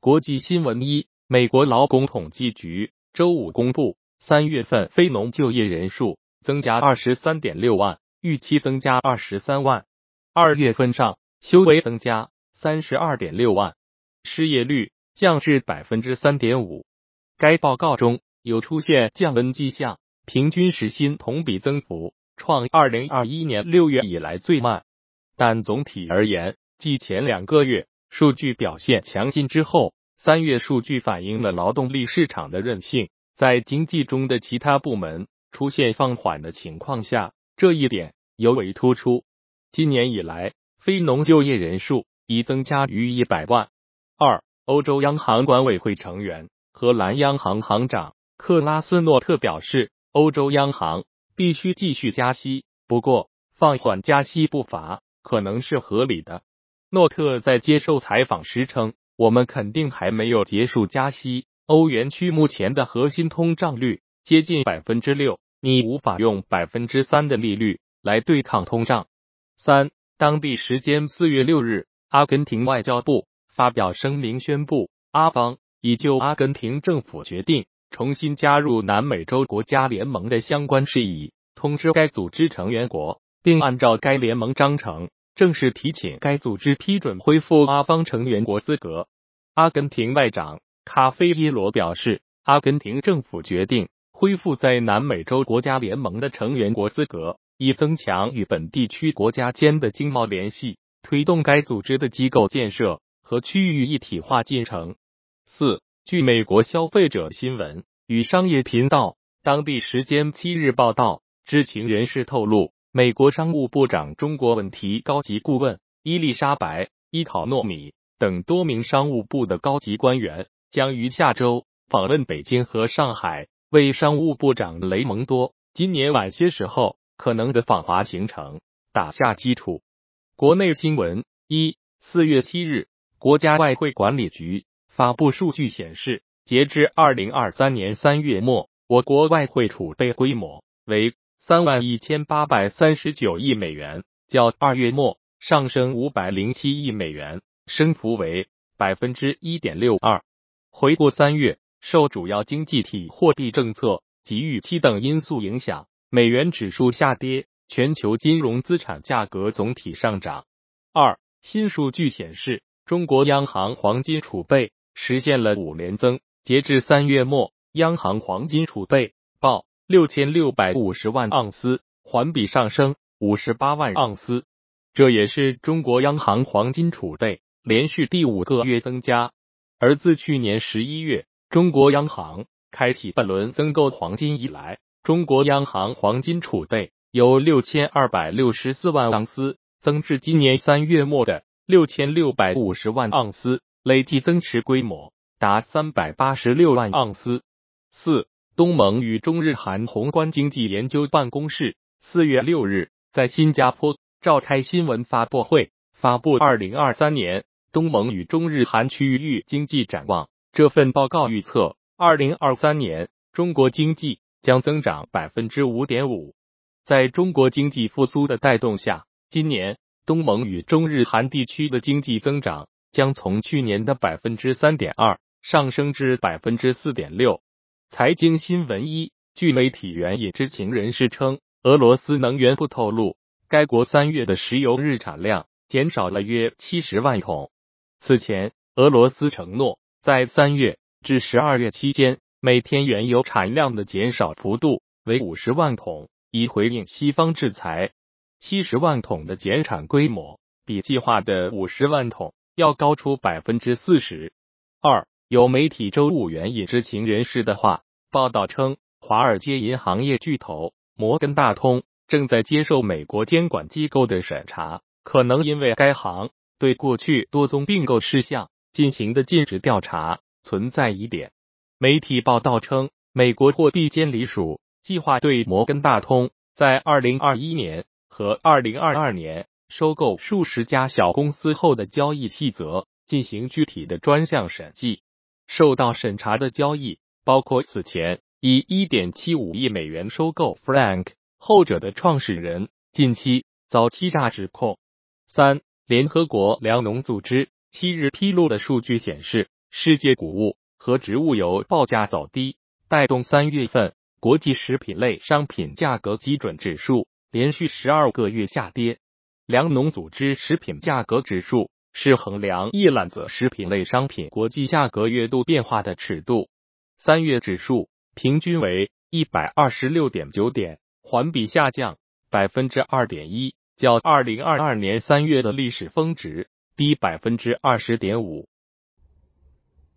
国际新闻一，美国劳工统计局周五公布，三月份非农就业人数增加二十三点六万，预期增加二十三万。二月份上修为增加三十二点六万，失业率降至百分之三点五。该报告中有出现降温迹象，平均时薪同比增幅创二零二一年六月以来最慢。但总体而言，继前两个月。数据表现强劲之后，三月数据反映了劳动力市场的韧性。在经济中的其他部门出现放缓的情况下，这一点尤为突出。今年以来，非农就业人数已增加逾一百万。二，欧洲央行管委会成员、荷兰央行行长克拉斯诺特表示，欧洲央行必须继续加息，不过放缓加息步伐可能是合理的。诺特在接受采访时称：“我们肯定还没有结束加息。欧元区目前的核心通胀率接近百分之六，你无法用百分之三的利率来对抗通胀。”三，当地时间四月六日，阿根廷外交部发表声明宣布，阿方已就阿根廷政府决定重新加入南美洲国家联盟的相关事宜通知该组织成员国，并按照该联盟章程。正式提请该组织批准恢复阿方成员国资格。阿根廷外长卡菲耶罗表示，阿根廷政府决定恢复在南美洲国家联盟的成员国资格，以增强与本地区国家间的经贸联系，推动该组织的机构建设和区域一体化进程。四，据美国消费者新闻与商业频道当地时间七日报道，知情人士透露。美国商务部长中国问题高级顾问伊丽莎白·伊考诺米等多名商务部的高级官员将于下周访问北京和上海，为商务部长雷蒙多今年晚些时候可能的访华行程打下基础。国内新闻：一、四月七日，国家外汇管理局发布数据显示，截至二零二三年三月末，我国外汇储备规模为。三万一千八百三十九亿美元，较二月末上升五百零七亿美元，升幅为百分之一点六二。回顾三月，受主要经济体货币政策及预期等因素影响，美元指数下跌，全球金融资产价格总体上涨。二新数据显示，中国央行黄金储备实现了五连增，截至三月末，央行黄金储备。六千六百五十万盎司，环比上升五十八万盎司，这也是中国央行黄金储备连续第五个月增加。而自去年十一月中国央行开启本轮增购黄金以来，中国央行黄金储备由六千二百六十四万盎司增至今年三月末的六千六百五十万盎司，累计增持规模达三百八十六万盎司。四。东盟与中日韩宏观经济研究办公室四月六日在新加坡召开新闻发布会，发布二零二三年东盟与中日韩区域经济展望。这份报告预测，二零二三年中国经济将增长百分之五点五。在中国经济复苏的带动下，今年东盟与中日韩地区的经济增长将从去年的百分之三点二上升至百分之四点六。财经新闻一，据媒体援引知情人士称，俄罗斯能源部透露，该国三月的石油日产量减少了约七十万桶。此前，俄罗斯承诺在三月至十二月期间，每天原油产量的减少幅度为五十万桶，以回应西方制裁。七十万桶的减产规模，比计划的五十万桶要高出百分之四十二。有媒体周五援引知情人士的话报道称，华尔街银行业巨头摩根大通正在接受美国监管机构的审查，可能因为该行对过去多宗并购事项进行的尽职调查存在疑点。媒体报道称，美国货币监理署计划对摩根大通在二零二一年和二零二二年收购数十家小公司后的交易细则进行具体的专项审计。受到审查的交易包括此前以一点七五亿美元收购 Frank 后者的创始人近期遭欺诈指控。三，联合国粮农组织七日披露的数据显示，世界谷物和植物油报价走低，带动三月份国际食品类商品价格基准指数连续十二个月下跌。粮农组织食品价格指数是衡量一揽子食品类商品国际价格月度变化的尺度，三月指数平均为一百二十六点九点，环比下降百分之二点一，较二零二二年三月的历史峰值低百分之二十点五。